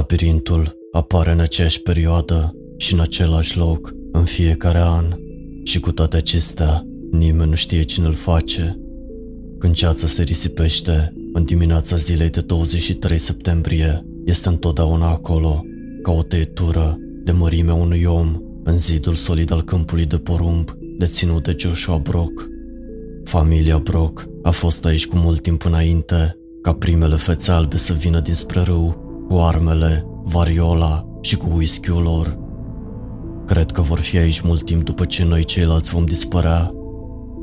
Labirintul apare în aceeași perioadă și în același loc în fiecare an și cu toate acestea nimeni nu știe cine îl face. Când ceața se risipește, în dimineața zilei de 23 septembrie, este întotdeauna acolo, ca o tăietură de mărimea unui om în zidul solid al câmpului de porumb deținut de Joshua Brock. Familia Brock a fost aici cu mult timp înainte ca primele fețe albe să vină dinspre râu cu armele, variola și cu whisky-ul lor. Cred că vor fi aici mult timp după ce noi ceilalți vom dispărea.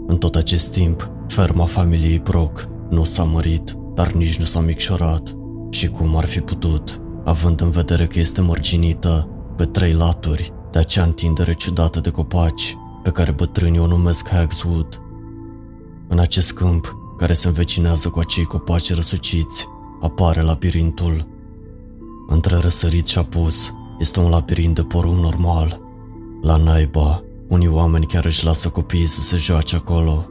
În tot acest timp, ferma familiei Brock nu s-a mărit, dar nici nu s-a micșorat. Și cum ar fi putut, având în vedere că este mărginită pe trei laturi de acea întindere ciudată de copaci pe care bătrânii o numesc Hagswood. În acest câmp, care se învecinează cu acei copaci răsuciți, apare labirintul. Între răsărit și apus, este un labirint de porumb normal. La naiba, unii oameni chiar își lasă copiii să se joace acolo.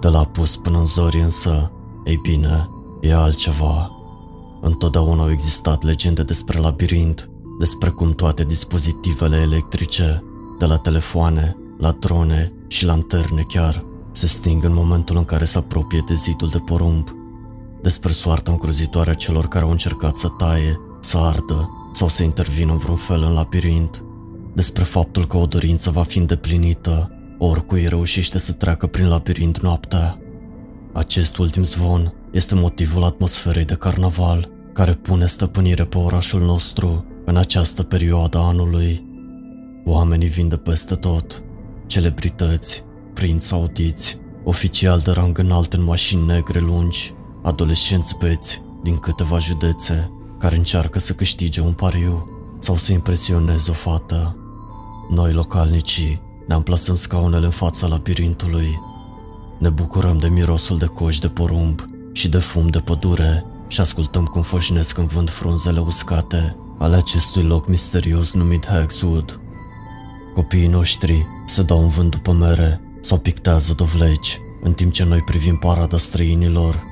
De la apus până în zori însă, ei bine, e altceva. Întotdeauna au existat legende despre labirint, despre cum toate dispozitivele electrice, de la telefoane, la drone și lanterne chiar, se sting în momentul în care se apropie de zidul de porumb. Despre soarta încruzitoare a celor care au încercat să taie, să ardă sau să intervină în vreun fel în labirint. Despre faptul că o dorință va fi îndeplinită oricui reușește să treacă prin labirint noaptea. Acest ultim zvon este motivul atmosferei de carnaval care pune stăpânire pe orașul nostru în această perioadă anului. Oamenii vin de peste tot, celebrități, prinți saudiți, oficiali de rang înalt în mașini negre lungi, adolescenți beți din câteva județe care încearcă să câștige un pariu sau să impresioneze o fată. Noi, localnicii, ne amplasăm scaunele în fața labirintului. Ne bucurăm de mirosul de coși de porumb și de fum de pădure și ascultăm cum foșnesc în vânt frunzele uscate ale acestui loc misterios numit Hexwood. Copiii noștri se dau în vânt după mere sau pictează dovleci, în timp ce noi privim parada străinilor.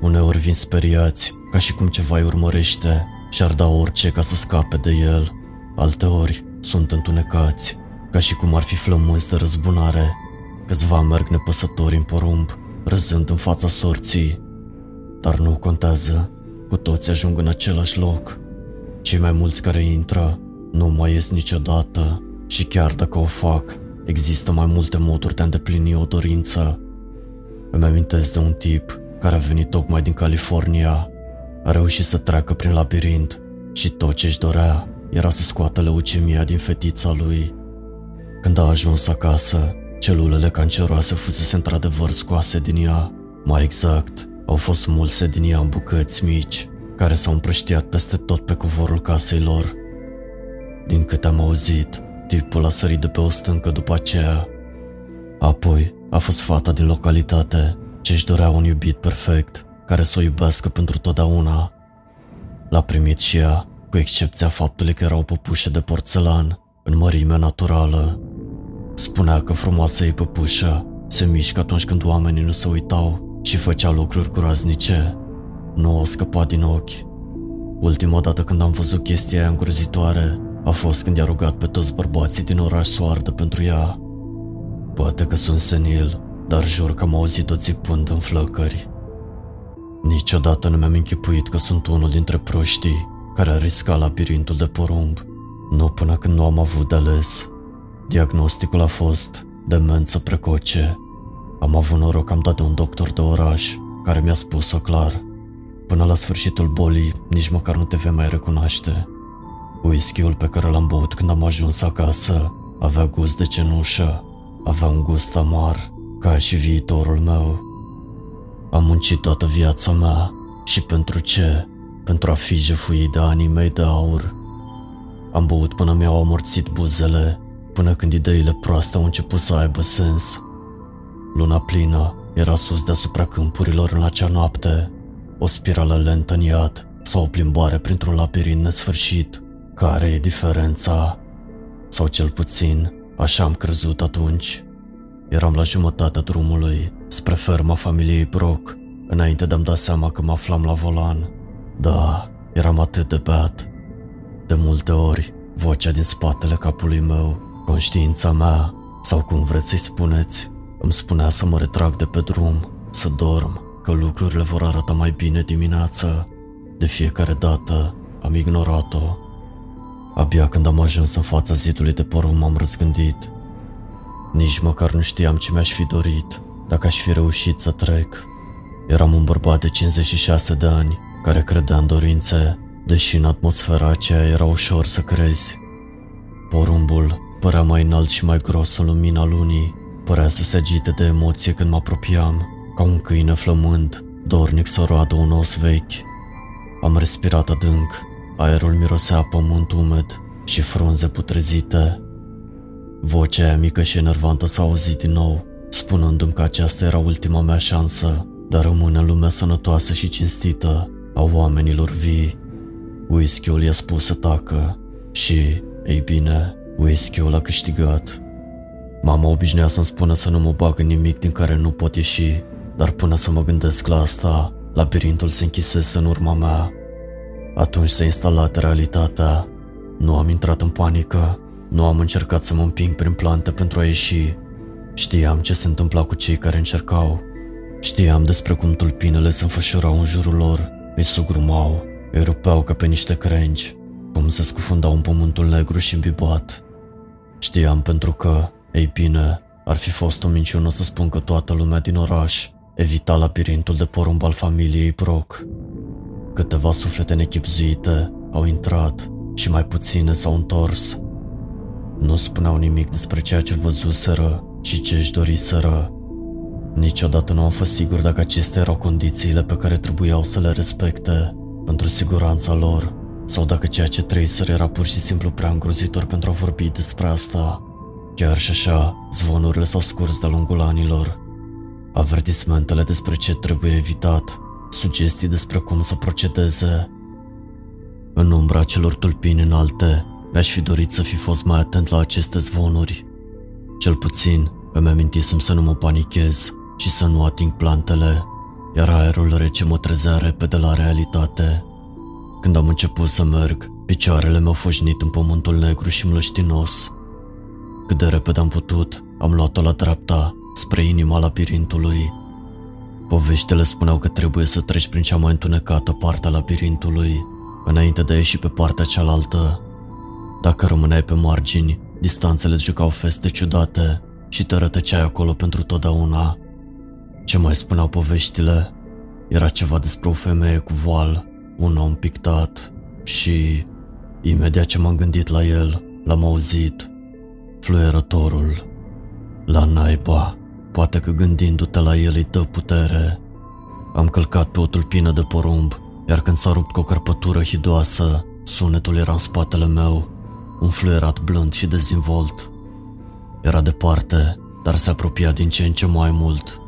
Uneori vin speriați, ca și cum ceva îi urmărește și ar da orice ca să scape de el. Alteori sunt întunecați, ca și cum ar fi flămânzi de răzbunare. Câțiva merg nepăsători în porumb, răzând în fața sorții. Dar nu contează, cu toți ajung în același loc. Cei mai mulți care intră nu mai ies niciodată și chiar dacă o fac, există mai multe moduri de a îndeplini o dorință. Îmi amintesc de un tip care a venit tocmai din California. A reușit să treacă prin labirint și tot ce își dorea era să scoată leucemia din fetița lui. Când a ajuns acasă, celulele canceroase fusese într-adevăr scoase din ea. Mai exact, au fost mulse din ea în bucăți mici, care s-au împrăștiat peste tot pe covorul casei lor. Din câte am auzit, tipul a sărit de pe o stâncă după aceea. Apoi a fost fata din localitate ce își dorea un iubit perfect, care să o iubească pentru totdeauna. L-a primit și ea, cu excepția faptului că era o păpușă de porțelan, în mărime naturală. Spunea că frumoasa ei păpușă se mișcă atunci când oamenii nu se uitau și făcea lucruri groaznice. Nu o scăpa din ochi. Ultima dată când am văzut chestia aia îngrozitoare a fost când i-a rugat pe toți bărbații din oraș să o ardă pentru ea. Poate că sunt senil, dar jur că am auzit-o țipând în flăcări. Niciodată nu mi-am închipuit că sunt unul dintre proștii care a riscat labirintul de porumb, nu până când nu am avut de ales. Diagnosticul a fost demență precoce. Am avut noroc că am dat de un doctor de oraș care mi-a spus-o clar. Până la sfârșitul bolii, nici măcar nu te vei mai recunoaște. Whisky-ul pe care l-am băut când am ajuns acasă avea gust de cenușă, avea un gust amar, ca și viitorul meu. Am muncit toată viața mea și pentru ce? Pentru a fi jefuit de anii mei de aur. Am băut până mi-au amorțit buzele, până când ideile proaste au început să aibă sens. Luna plină era sus deasupra câmpurilor în acea noapte, o spirală lentă în iad sau o plimbare printr-un labirint nesfârșit. Care e diferența? Sau cel puțin, așa am crezut atunci. Eram la jumătatea drumului, spre ferma familiei Brock, înainte de a-mi da seama că mă aflam la volan. Da, Eram atât de beat. De multe ori, vocea din spatele capului meu, conștiința mea, sau cum vreți să-i spuneți, îmi spunea să mă retrag de pe drum, să dorm, că lucrurile vor arăta mai bine dimineața. De fiecare dată am ignorat-o. Abia când am ajuns în fața zidului de porumb m-am răzgândit. Nici măcar nu știam ce mi-aș fi dorit, dacă aș fi reușit să trec. Eram un bărbat de 56 de ani, care credea în dorințe, deși în atmosfera aceea era ușor să crezi. Porumbul părea mai înalt și mai gros în lumina lunii, părea să se agite de emoție când mă apropiam, ca un câine flămând, dornic să roadă un os vechi. Am respirat adânc, aerul mirosea pământ umed și frunze putrezite. Vocea aia mică și enervantă s-a auzit din nou, spunându-mi că aceasta era ultima mea șansă de a rămâne în lumea sănătoasă și cinstită a oamenilor vii. Whisky-ul i-a spus să tacă și, ei bine, whisky-ul a câștigat. Mama obișnuia să-mi spună să nu mă bag în nimic din care nu pot ieși, dar până să mă gândesc la asta, labirintul se închisese în urma mea. Atunci s-a instalat realitatea. Nu am intrat în panică, nu am încercat să mă împing prin plante pentru a ieși. Știam ce se întâmpla cu cei care încercau. Știam despre cum tulpinele se înfășurau în jurul lor, îi sugrumau, îi rupeau ca pe niște crengi, cum se scufundau în pământul negru și îmbibat. Știam pentru că, ei bine, ar fi fost o minciună să spun că toată lumea din oraș evita labirintul de porumb al familiei Brock. Câteva suflete nechipzuite au intrat și mai puține s-au întors. Nu spuneau nimic despre ceea ce văzuseră și ce își doriseră. Niciodată nu am fost sigur dacă acestea erau condițiile pe care trebuiau să le respecte pentru siguranța lor sau dacă ceea ce trăiseră era pur și simplu prea îngrozitor pentru a vorbi despre asta. Chiar și așa, zvonurile s-au scurs de-a lungul anilor. Avertismentele despre ce trebuie evitat, sugestii despre cum să procedeze. În umbra celor tulpini înalte, mi-aș fi dorit să fi fost mai atent la aceste zvonuri. Cel puțin, îmi amintisem să nu mă panichez și să nu ating plantele, iar aerul rece mă trezea repede la realitate. Când am început să merg, picioarele mi-au fășnit în pământul negru și mlăștinos. Cât de repede am putut, am luat-o la dreapta, spre inima labirintului. Poveștile spuneau că trebuie să treci prin cea mai întunecată parte a labirintului, înainte de a ieși pe partea cealaltă. Dacă rămâneai pe margini, distanțele îți jucau feste ciudate și te rătăceai acolo pentru totdeauna. Ce mai spuneau poveștile? Era ceva despre o femeie cu voal, un om pictat și, imediat ce m-am gândit la el, l-am auzit. Fluierătorul. La naiba, poate că gândindu-te la el îi dă putere. Am călcat pe o tulpină de porumb, iar când s-a rupt cu o cărpătură hidoasă, sunetul era în spatele meu, un fluierat blând și dezvolt. Era departe, dar se apropia din ce în ce mai mult.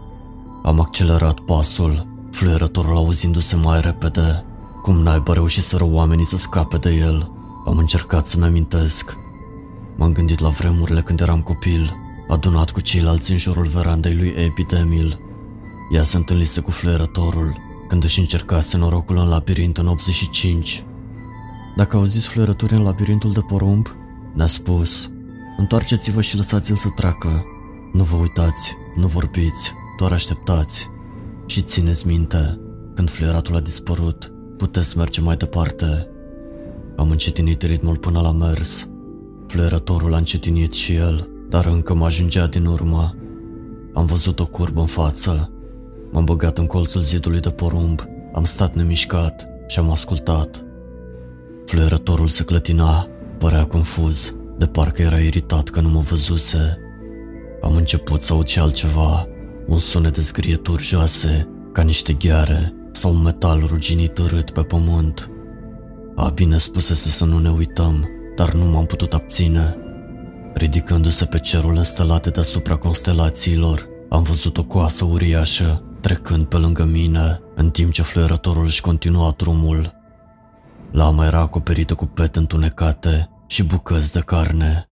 Am accelerat pasul, fluierătorul auzindu-se mai repede. Cum naiba reușiseră oamenii să scape de el? Am încercat să-mi amintesc. M-am gândit la vremurile când eram copil, adunat cu ceilalți în jurul verandei lui Epidemil. Ea se întâlnise cu fluierătorul când își încercase norocul în labirint în 85. Dacă auziți fluierături în labirintul de porumb, ne-a spus, întoarceți-vă și lăsați-l să treacă. Nu vă uitați, nu vorbiți, doar așteptați. Și țineți minte, când fluieratul a dispărut, puteți merge mai departe. Am încetinit ritmul până la mers. Fluierătorul a încetinit și el, dar încă mă ajungea din urmă. Am văzut o curbă în față. M-am băgat în colțul zidului de porumb, am stat nemișcat și am ascultat. Fluierătorul se clătina, părea confuz, de parcă era iritat că nu mă văzuse. Am început să aud și altceva, un sunet de zgrieturi joase, ca niște gheare sau un metal ruginit urât pe pământ. A bine spusese să nu ne uităm, dar nu m-am putut abține. Ridicându-se pe cerul înstelat deasupra constelațiilor, am văzut o coasă uriașă trecând pe lângă mine, în timp ce fluierătorul își continua drumul. Lama era acoperită cu pete întunecate și bucăți de carne.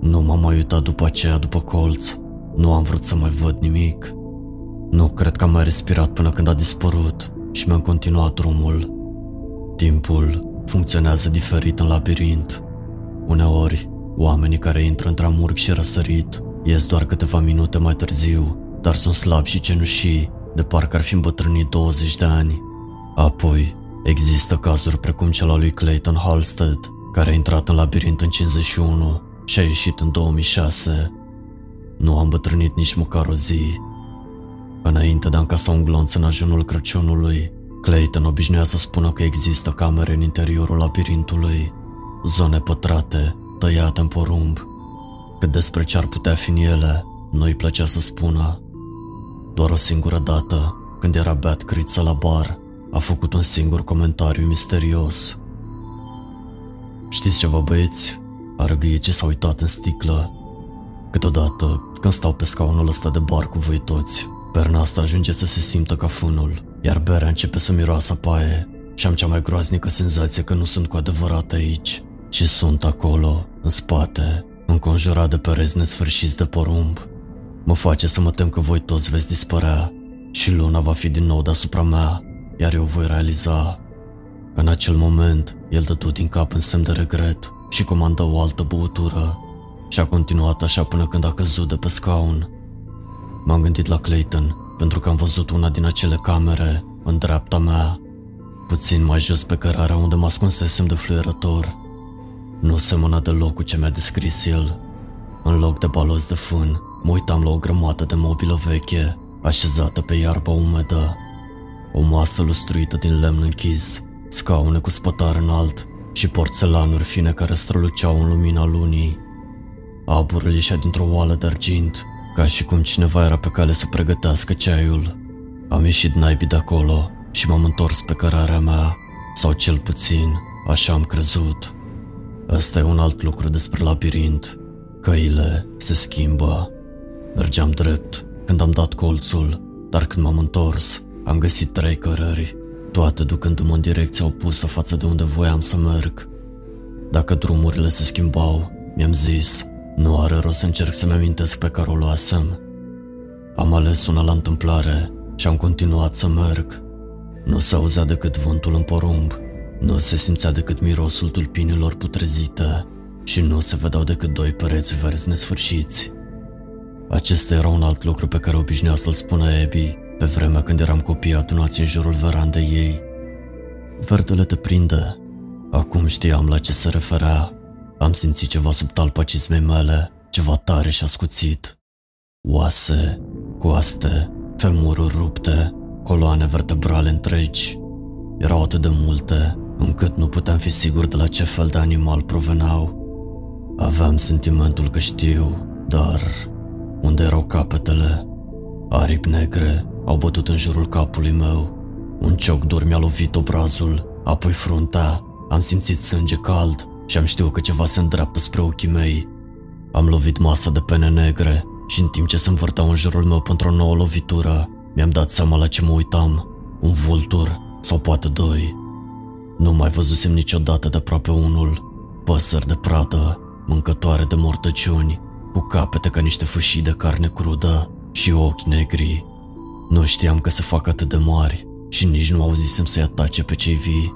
Nu m-am mai uitat după aceea după colț. Nu am vrut să mai văd nimic. Nu cred că am mai respirat până când a dispărut și mi-am continuat drumul. Timpul funcționează diferit în labirint. Uneori, oamenii care intră între amurg și răsărit ies doar câteva minute mai târziu, dar sunt slabi și cenușii, de parcă ar fi îmbătrânit 20 de ani. Apoi, există cazuri precum cel al lui Clayton Halstead, care a intrat în labirint în 51 și a ieșit în 2006. Nu am îmbătrânit nici măcar o zi. Înainte de a încasa un glonț în ajunul Crăciunului, Clayton obișnuia să spună că există camere în interiorul labirintului, zone pătrate, tăiate în porumb. Cât despre ce ar putea fi în ele, nu îi plăcea să spună. Doar o singură dată, când era beat criță la bar, a făcut un singur comentariu misterios. Știți ceva băieți? A răgâit ce s-a uitat în sticlă. Câteodată, când stau pe scaunul ăsta de bar cu voi toți, perna asta ajunge să se simtă ca fânul, iar berea începe să miroasă paie și am cea mai groaznică senzație că nu sunt cu adevărat aici, ci sunt acolo, în spate, înconjurat de pereți nesfârșiți de porumb. Mă face să mă tem că voi toți veți dispărea și luna va fi din nou deasupra mea, iar eu voi realiza. În acel moment, el dă tot din cap în semn de regret și comandă o altă băutură și a continuat așa până când a căzut de pe scaun. M-am gândit la Clayton pentru că am văzut una din acele camere în dreapta mea, puțin mai jos pe cărarea unde mă ascunsesem de fluierător. Nu semăna deloc cu ce mi-a descris el. În loc de balos de fân, mă uitam la o grămadă de mobilă veche, așezată pe iarba umedă. O masă lustruită din lemn închis, scaune cu spătar înalt și porțelanuri fine care străluceau în lumina lunii. Aburul ieșea dintr-o oală de argint, ca și cum cineva era pe cale să pregătească ceaiul. Am ieșit naibii de acolo și m-am întors pe cărarea mea, sau cel puțin, așa am crezut. Ăsta e un alt lucru despre labirint. Căile se schimbă. Mergeam drept când am dat colțul, dar când m-am întors, am găsit trei cărări, toate ducându-mă în direcția opusă față de unde voiam să merg. Dacă drumurile se schimbau, mi-am zis, nu are rost să încerc să-mi amintesc pe care o luasem. Am ales una la întâmplare și am continuat să merg. Nu se auzea decât vântul în porumb, nu se simțea decât mirosul tulpinilor putrezite și nu se vedeau decât doi pereți verzi nesfârșiți. Acesta era un alt lucru pe care obișnuia să-l spună Abby pe vremea când eram copii adunați în jurul verandei ei. Verdele te prinde. Acum știam la ce se referea. Am simțit ceva sub talpa cizmei mele, ceva tare și ascuțit. Oase, coaste, femururi rupte, coloane vertebrale întregi. Erau atât de multe, încât nu puteam fi sigur de la ce fel de animal proveneau. Aveam sentimentul că știu, dar unde erau capetele? Aripi negre au bătut în jurul capului meu. Un cioc dur mi-a lovit obrazul, apoi fruntea. Am simțit sânge cald și am știut că ceva se îndreaptă spre ochii mei. Am lovit masa de pene negre și în timp ce se învârteau în jurul meu pentru o nouă lovitură, mi-am dat seama la ce mă uitam. Un vultur sau poate doi. Nu mai văzusem niciodată de aproape unul. Păsări de pradă, mâncătoare de mortăciuni, cu capete ca niște fâșii de carne crudă și ochi negri. Nu știam că se fac atât de mari și nici nu auzisem să-i atace pe cei vii,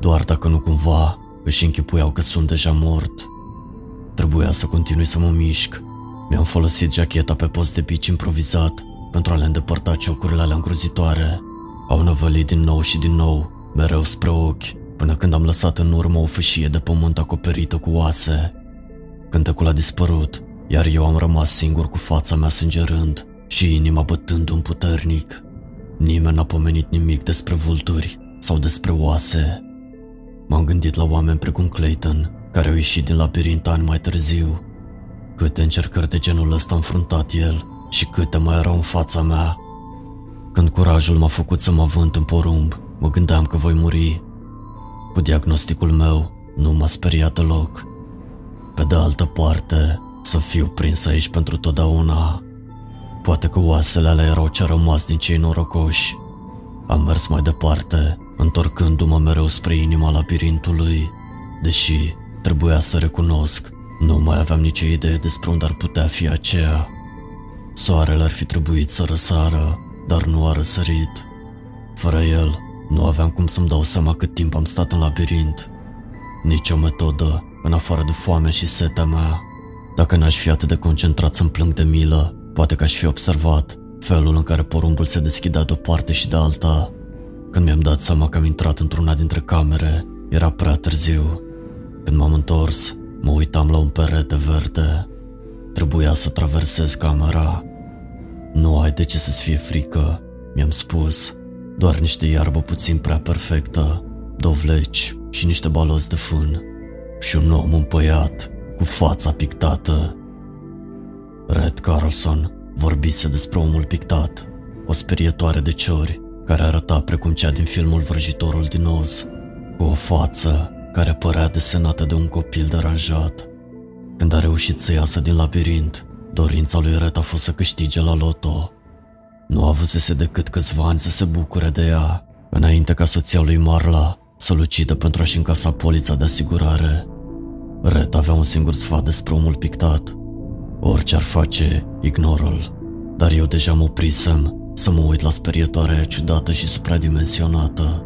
doar dacă nu cumva își închipuiau că sunt deja mort. Trebuia să continui să mă mișc. Mi-am folosit jacheta pe post de bici improvizat pentru a le îndepărta ciocurile alea îngrozitoare. Au năvălit din nou și din nou, mereu spre ochi, până când am lăsat în urmă o fâșie de pământ acoperită cu oase. Cântecul a dispărut, iar eu am rămas singur cu fața mea sângerând și inima bătând un puternic. Nimeni n-a pomenit nimic despre vulturi sau despre oase. M-am gândit la oameni precum Clayton, care au ieșit din labirint ani mai târziu. Câte încercări de genul ăsta a înfruntat el și câte mai erau în fața mea. Când curajul m-a făcut să mă vânt în porumb, mă gândeam că voi muri. Cu diagnosticul meu, nu m-a speriat deloc. Pe de altă parte, să fiu prins aici pentru totdeauna. Poate că oasele alea erau ce rămas din cei norocoși. Am mers mai departe, întorcându-mă mereu spre inima labirintului, deși trebuia să recunosc, nu mai aveam nicio idee despre unde ar putea fi aceea. Soarele ar fi trebuit să răsară, dar nu a răsărit. Fără el, Nu aveam cum să-mi dau seama cât timp am stat în labirint. Nici o metodă, în afară de foamea și setea mea. Dacă n-aș fi atât de concentrat să-mi plâng de milă, poate că aș fi observat felul în care porumbul se deschidea de o parte și de alta. Când mi-am dat seama că am intrat într-una dintre camere, era prea târziu. Când m-am întors, mă uitam la un perete verde. Trebuia să traversez camera. Nu ai de ce să-ți fie frică, mi-am spus. Doar niște iarbă puțin prea perfectă, dovleci și niște balozi de fân. Și un om împăiat, cu fața pictată. Red Carlson vorbise despre omul pictat, o sperietoare de ciori care arăta precum cea din filmul Vrăjitorul din Oz, cu o față care părea desenată de un copil deranjat. Când a reușit să iasă din labirint, dorința lui Red a fost să câștige la loto. Nu avusese decât câțiva ani să se bucure de ea, înainte ca soția lui Marla să-l ucidă pentru a-și încasa polița de asigurare. Red avea un singur sfat despre omul pictat. Orice ar face, ignorul. Dar eu deja mă oprisem să mă uit la sperietoarea aia ciudată și supradimensionată.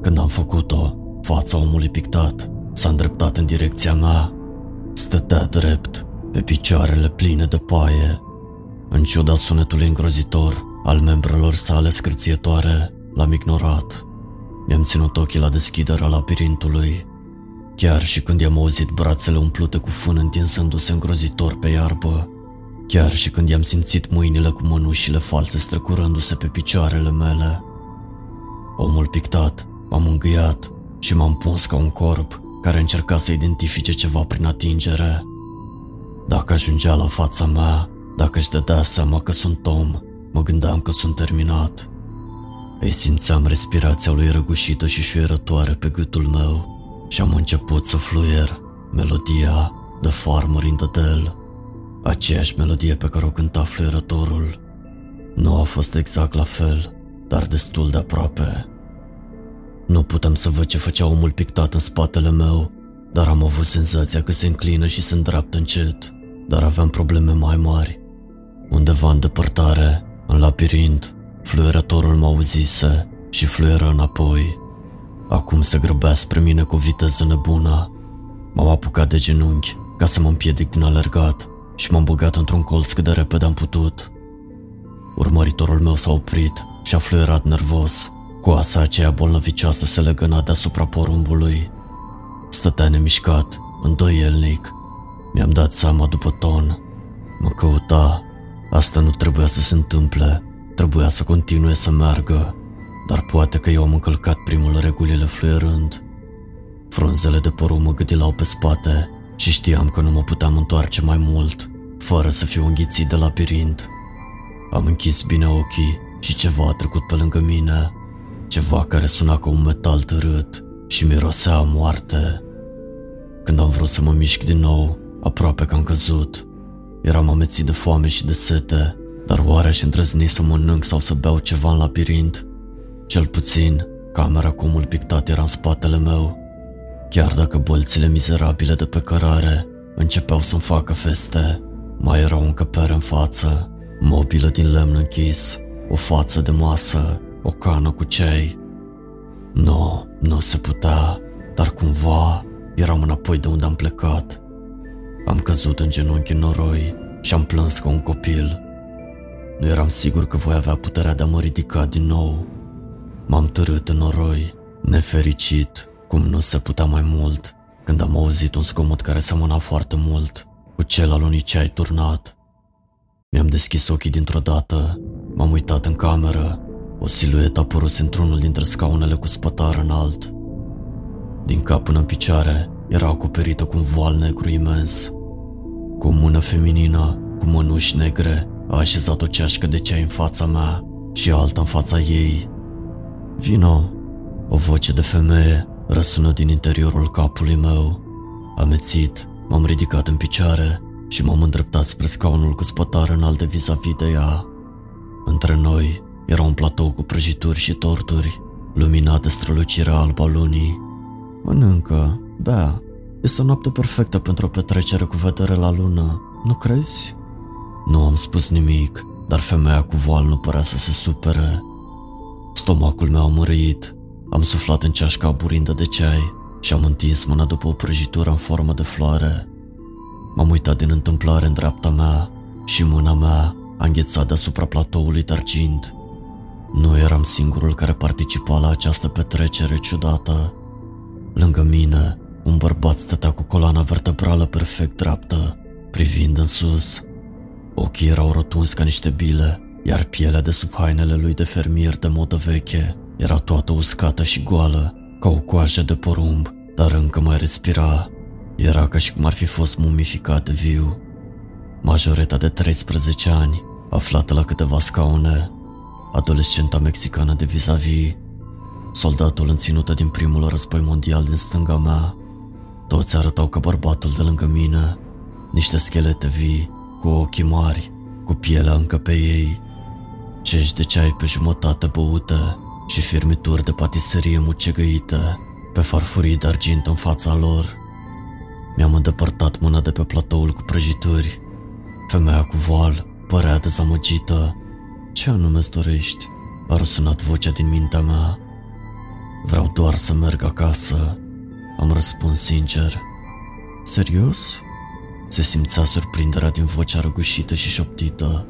Când am făcut-o, fața omului pictat s-a îndreptat în direcția mea. Stătea drept, pe picioarele pline de paie. În ciuda sunetului îngrozitor al membrelor sale scârțietoare, l-am ignorat. Mi-am ținut ochii la deschiderea labirintului. Chiar și când i-am auzit brațele umplute cu fân întinsându-se îngrozitor pe iarbă, chiar și când i-am simțit mâinile cu mănușile false strecurându-se pe picioarele mele. Omul pictat m-a mângâiat și m-am pus ca un corp care încerca să identifice ceva prin atingere. Dacă ajungea la fața mea, dacă își dădea seama că sunt om, mă gândeam că sunt terminat. Îi simțeam respirația lui răgușită și șuierătoare pe gâtul meu și am început să fluier melodia The Farmer in the Dell. Aceeași melodie pe care o cânta fluierătorul. Nu a fost exact la fel, dar destul de aproape. Nu putem să văd ce făcea omul pictat în spatele meu, dar am avut senzația că se înclină și se îndreaptă încet, dar aveam probleme mai mari. Undeva în depărtare, în labirint, fluierătorul mă auzise și fluieră înapoi. Acum se grăbea spre mine cu o viteză nebună. M-am apucat de genunchi ca să mă împiedic din alergat și m-am băgat într-un colț cât de repede am putut. Urmăritorul meu s-a oprit și a fluierat nervos. Coasa aceea bolnăvicioasă se legăna deasupra porumbului. Stătea nemișcat, îndoielnic. Mi-am dat seama după ton. Mă căuta. Asta nu trebuia să se întâmple. Trebuia să continue să meargă. Dar poate că eu am încălcat primul regulile fluierând. Frunzele de porumb mă gâdilau pe spate și știam că nu mă puteam întoarce mai mult, fără să fiu înghițit de labirint. Am închis bine ochii și ceva a trecut pe lângă mine, ceva care suna ca un metal târât și mirosea a moarte. Când am vrut să mă mișc din nou, aproape că am căzut. Eram amețit de foame și de sete, dar oare aș îndrăzni să mănânc sau să beau ceva în labirint? Cel puțin, camera cu omul pictat era în spatele meu. Chiar dacă bolțile mizerabile de pe cărare începeau să-mi facă feste, mai era o încăpere în față, mobilă din lemn închis, o față de masă, o cană cu cei. Nu, nu se putea, dar cumva eram înapoi de unde am plecat. Am căzut în genunchi în noroi și am plâns ca un copil. Nu eram sigur că voi avea puterea de a mă ridica din nou, M-am târât în noroi, nefericit, cum nu se putea mai mult, când am auzit un zgomot care semăna foarte mult cu cel al unui ceai turnat. Mi-am deschis ochii dintr-o dată, m-am uitat în cameră, o siluetă apărut într-unul dintre scaunele cu spătar înalt. Din cap până în picioare era acoperită cu un voal negru imens. Cu o mână feminină, cu mănuși negre, a așezat o ceașcă de ceai în fața mea și alta în fața ei, Vino, o voce de femeie răsună din interiorul capului meu. Amețit, m-am ridicat în picioare și m-am îndreptat spre scaunul cu spătare înalte vis-a-vis de ea. Între noi era un platou cu prăjituri și torturi, luminat de strălucirea alba lunii. Mănâncă, bea, este o noapte perfectă pentru o petrecere cu vedere la lună, nu crezi? Nu am spus nimic, dar femeia cu voal nu părea să se supere. Stomacul meu a mărăit, am suflat în ceașca aburindă de ceai și am întins mâna după o prăjitură în formă de floare. M-am uitat din întâmplare în dreapta mea și mâna mea a înghețat deasupra platoului de argint. Nu eram singurul care participa la această petrecere ciudată. Lângă mine, un bărbat stătea cu coloana vertebrală perfect dreaptă, privind în sus. Ochii erau rotunzi ca niște bile, iar pielea de sub hainele lui de fermier de modă veche era toată uscată și goală, ca o coajă de porumb, dar încă mai respira. Era ca și cum ar fi fost mumificat de viu. Majoreta de 13 ani, aflată la câteva scaune, adolescenta mexicană de vis-a-vis, soldatul înținută din primul război mondial din stânga mea. Toți arătau ca bărbatul de lângă mine, niște schelete vii, cu ochii mari, cu pielea încă pe ei, cești de ceai pe jumătate băute și firmituri de patiserie mucegăite pe farfurii de argint în fața lor. Mi-am îndepărtat mâna de pe platoul cu prăjituri. Femeia cu voal părea dezamăgită. Ce anume îți dorești? A răsunat vocea din mintea mea. Vreau doar să merg acasă, am răspuns sincer. Serios? Se simțea surprinderea din vocea răgușită și șoptită.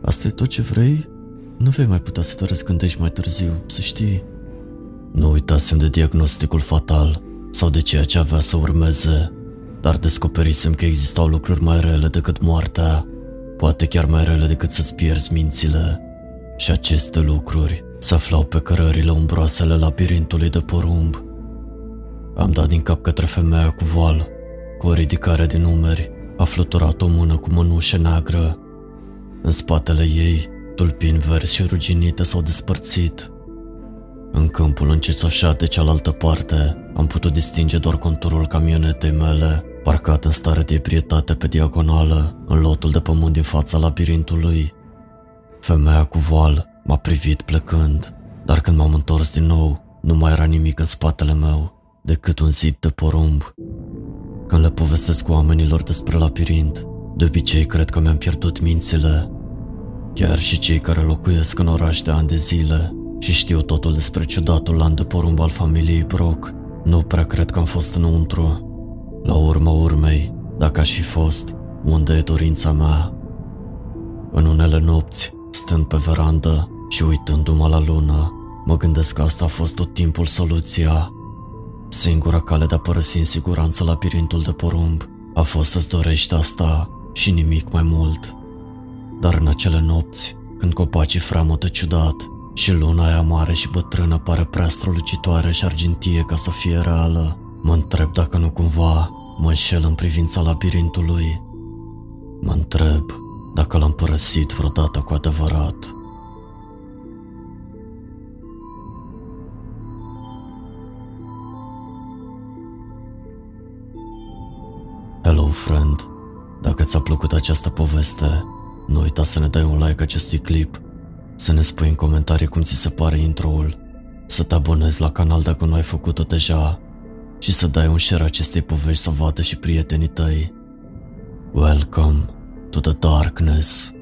Asta e tot ce vrei? Nu vei mai putea să te răzgândești mai târziu, să știi. Nu uitasem de diagnosticul fatal sau de ceea ce avea să urmeze, dar descoperisem că existau lucruri mai rele decât moartea, poate chiar mai rele decât să-ți pierzi mințile. Și aceste lucruri se aflau pe cărările umbroasele labirintului de porumb. Am dat din cap către femeia cu voal. Cu o ridicare din numeri, a fluturat o mână cu mănușă neagră. În spatele ei, tulpini verzi și ruginite s-au despărțit. În câmpul încețoșat de cealaltă parte, am putut distinge doar conturul camionetei mele, parcat în stare de ebrietate pe diagonală, în lotul de pământ din fața labirintului. Femeia cu voal m-a privit plecând, dar când m-am întors din nou, nu mai era nimic în spatele meu decât un zid de porumb. Când le povestesc oamenilor despre labirint, de obicei cred că mi-am pierdut mințile. Chiar și cei care locuiesc în oraș de ani de zile și știu totul despre ciudatul lan de porumb al familiei Brock, nu prea cred că am fost înăuntru. La urma urmei, dacă aș fi fost, unde e dorința mea? În unele nopți, stând pe verandă și uitându-mă la lună, mă gândesc că asta a fost tot timpul soluția. Singura cale de a părăsi în siguranță labirintul de porumb a fost să-ți dorești asta și nimic mai mult. Dar în acele nopți, când copacii freamătă ciudat și luna aia mare și bătrână pare prea strălucitoare și argintie ca să fie reală, mă întreb dacă nu cumva mă înșel în privința labirintului. Mă întreb dacă l-am părăsit vreodată cu adevărat. Hello, friend! Dacă ți-a plăcut această poveste, nu uita să ne dai un like acestui clip, să ne spui în comentarii cum ți se pare intro-ul, să te abonezi la canal dacă nu ai făcut-o deja și să dai un share acestei povești să vadă și prietenii tăi. Welcome to the darkness.